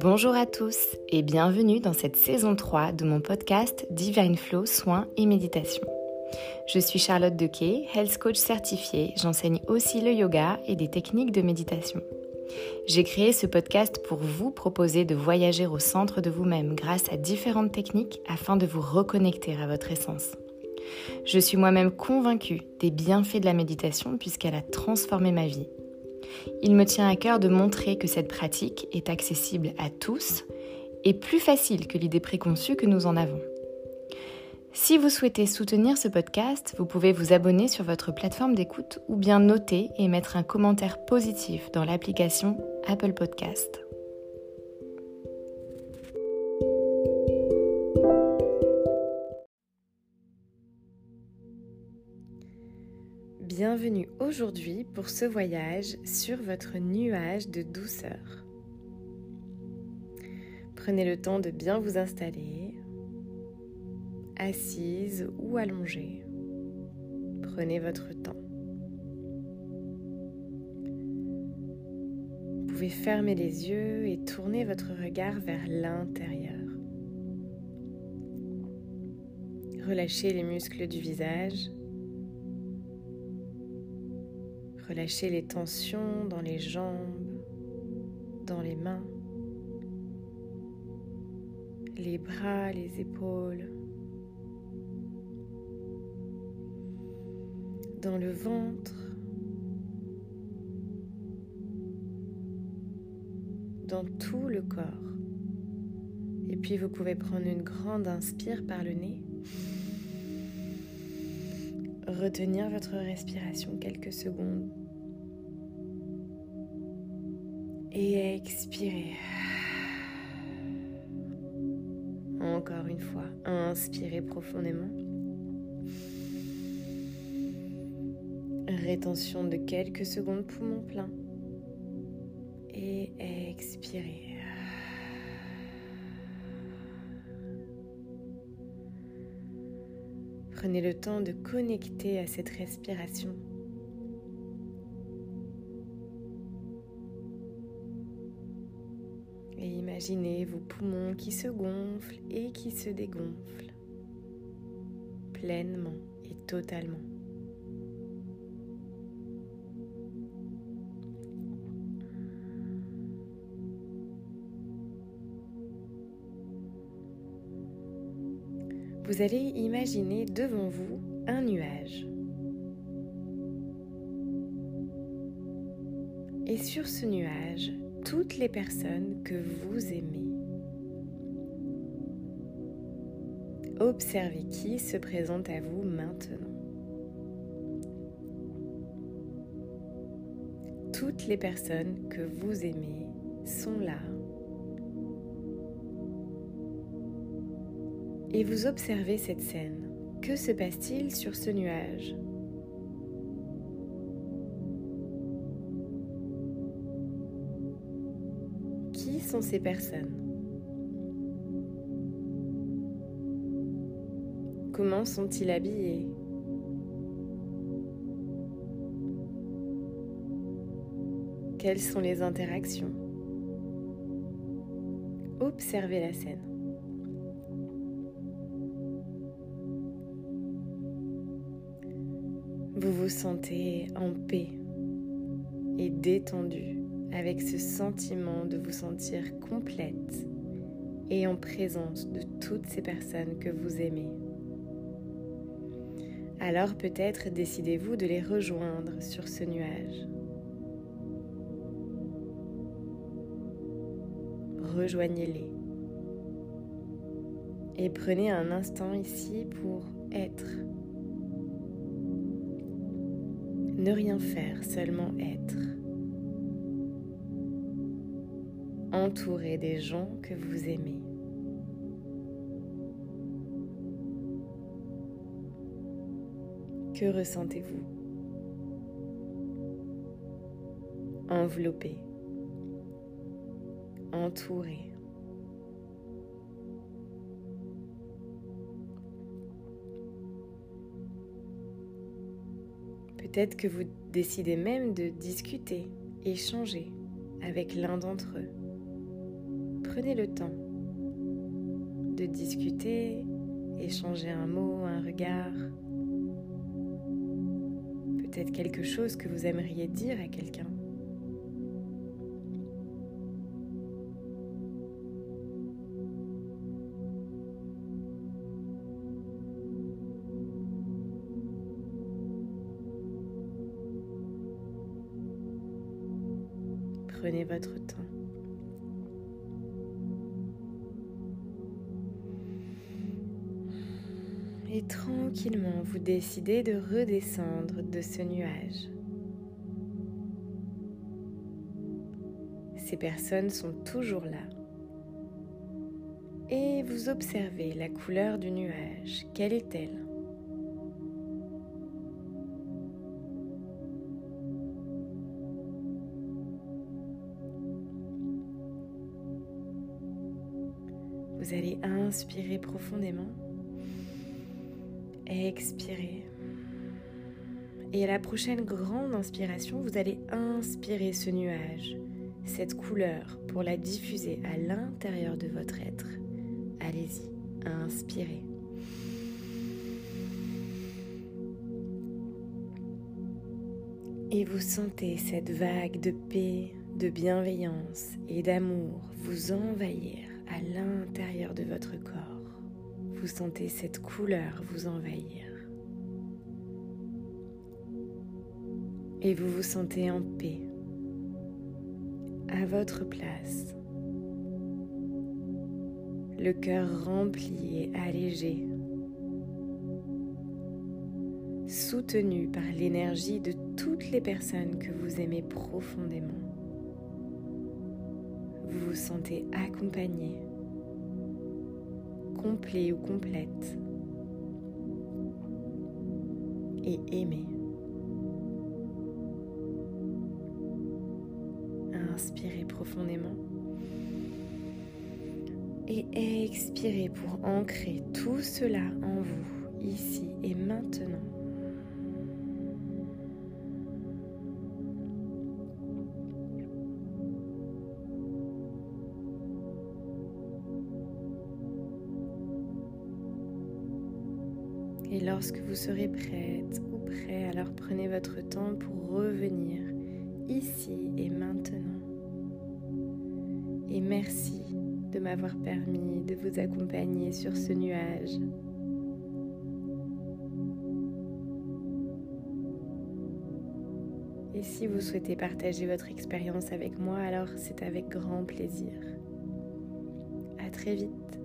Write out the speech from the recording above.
Bonjour à tous et bienvenue dans cette saison 3 de mon podcast Divine Flow Soins et Méditation. Je suis Charlotte Dequet, health coach certifiée. J'enseigne aussi le yoga et des techniques de méditation. J'ai créé ce podcast pour vous proposer de voyager au centre de vous-même grâce à différentes techniques afin de vous reconnecter à votre essence. Je suis moi-même convaincue des bienfaits de la méditation puisqu'elle a transformé ma vie. Il me tient à cœur de montrer que cette pratique est accessible à tous et plus facile que l'idée préconçue que nous en avons. Si vous souhaitez soutenir ce podcast, vous pouvez vous abonner sur votre plateforme d'écoute ou bien noter et mettre un commentaire positif dans l'application Apple Podcast. Bienvenue aujourd'hui pour ce voyage sur votre nuage de douceur. Prenez le temps de bien vous installer, assise ou allongée. Prenez votre temps. Vous pouvez fermer les yeux et tourner votre regard vers l'intérieur. Relâchez les muscles du visage Relâchez les tensions dans les jambes, dans les mains, les bras, les épaules, dans le ventre, dans tout le corps. Et puis vous pouvez prendre une grande inspire par le nez. Retenir votre respiration quelques secondes. Et expirer. Encore une fois, inspirez profondément. Rétention de quelques secondes poumon plein. Et expirez. Prenez le temps de connecter à cette respiration. Et imaginez vos poumons qui se gonflent et qui se dégonflent pleinement et totalement. Vous allez imaginer devant vous un nuage. Et sur ce nuage, toutes les personnes que vous aimez. Observez qui se présente à vous maintenant. Toutes les personnes que vous aimez sont là et vous observez cette scène. Que se passe-t-il sur ce nuage? Qui sont ces personnes? Comment sont-ils habillés? Quelles sont les interactions? Observez la scène. Vous vous sentez en paix et détendu avec ce sentiment de vous sentir complète et en présence de toutes ces personnes que vous aimez. Alors peut-être décidez-vous de les rejoindre sur ce nuage. Rejoignez-les. Et prenez un instant ici pour être ne rien faire, seulement être. Entouré des gens que vous aimez. Que ressentez-vous? Enveloppé, entouré. Peut-être que vous décidez même de discuter, échanger avec l'un d'entre eux. prenez le temps de discuter, échanger un mot, un regard, peut-être quelque chose que vous aimeriez dire à quelqu'un. Prenez votre temps. Et tranquillement, vous décidez de redescendre de ce nuage. Ces personnes sont toujours là. Et vous observez la couleur du nuage. Quelle est-elle? Vous allez inspirer profondément. Expirer. Et à la prochaine grande inspiration, vous allez inspirer ce nuage, cette couleur, pour la diffuser à l'intérieur de votre être. Allez-y, inspirez. Et vous sentez cette vague de paix, de bienveillance et d'amour vous envahir à l'intérieur de votre corps. Vous sentez cette couleur vous envahir. Et vous vous sentez en paix, à votre place, le cœur rempli et allégé, soutenu par l'énergie de toutes les personnes que vous aimez profondément. Vous vous sentez accompagné, complet ou complète et aimé. Inspirez profondément et expirez pour ancrer tout cela en vous, ici et maintenant. Et lorsque vous serez prête ou prêt, alors prenez votre temps pour revenir ici et maintenant. Et merci de m'avoir permis de vous accompagner sur ce nuage. Et si vous souhaitez partager votre expérience avec moi, alors c'est avec grand plaisir. À très vite.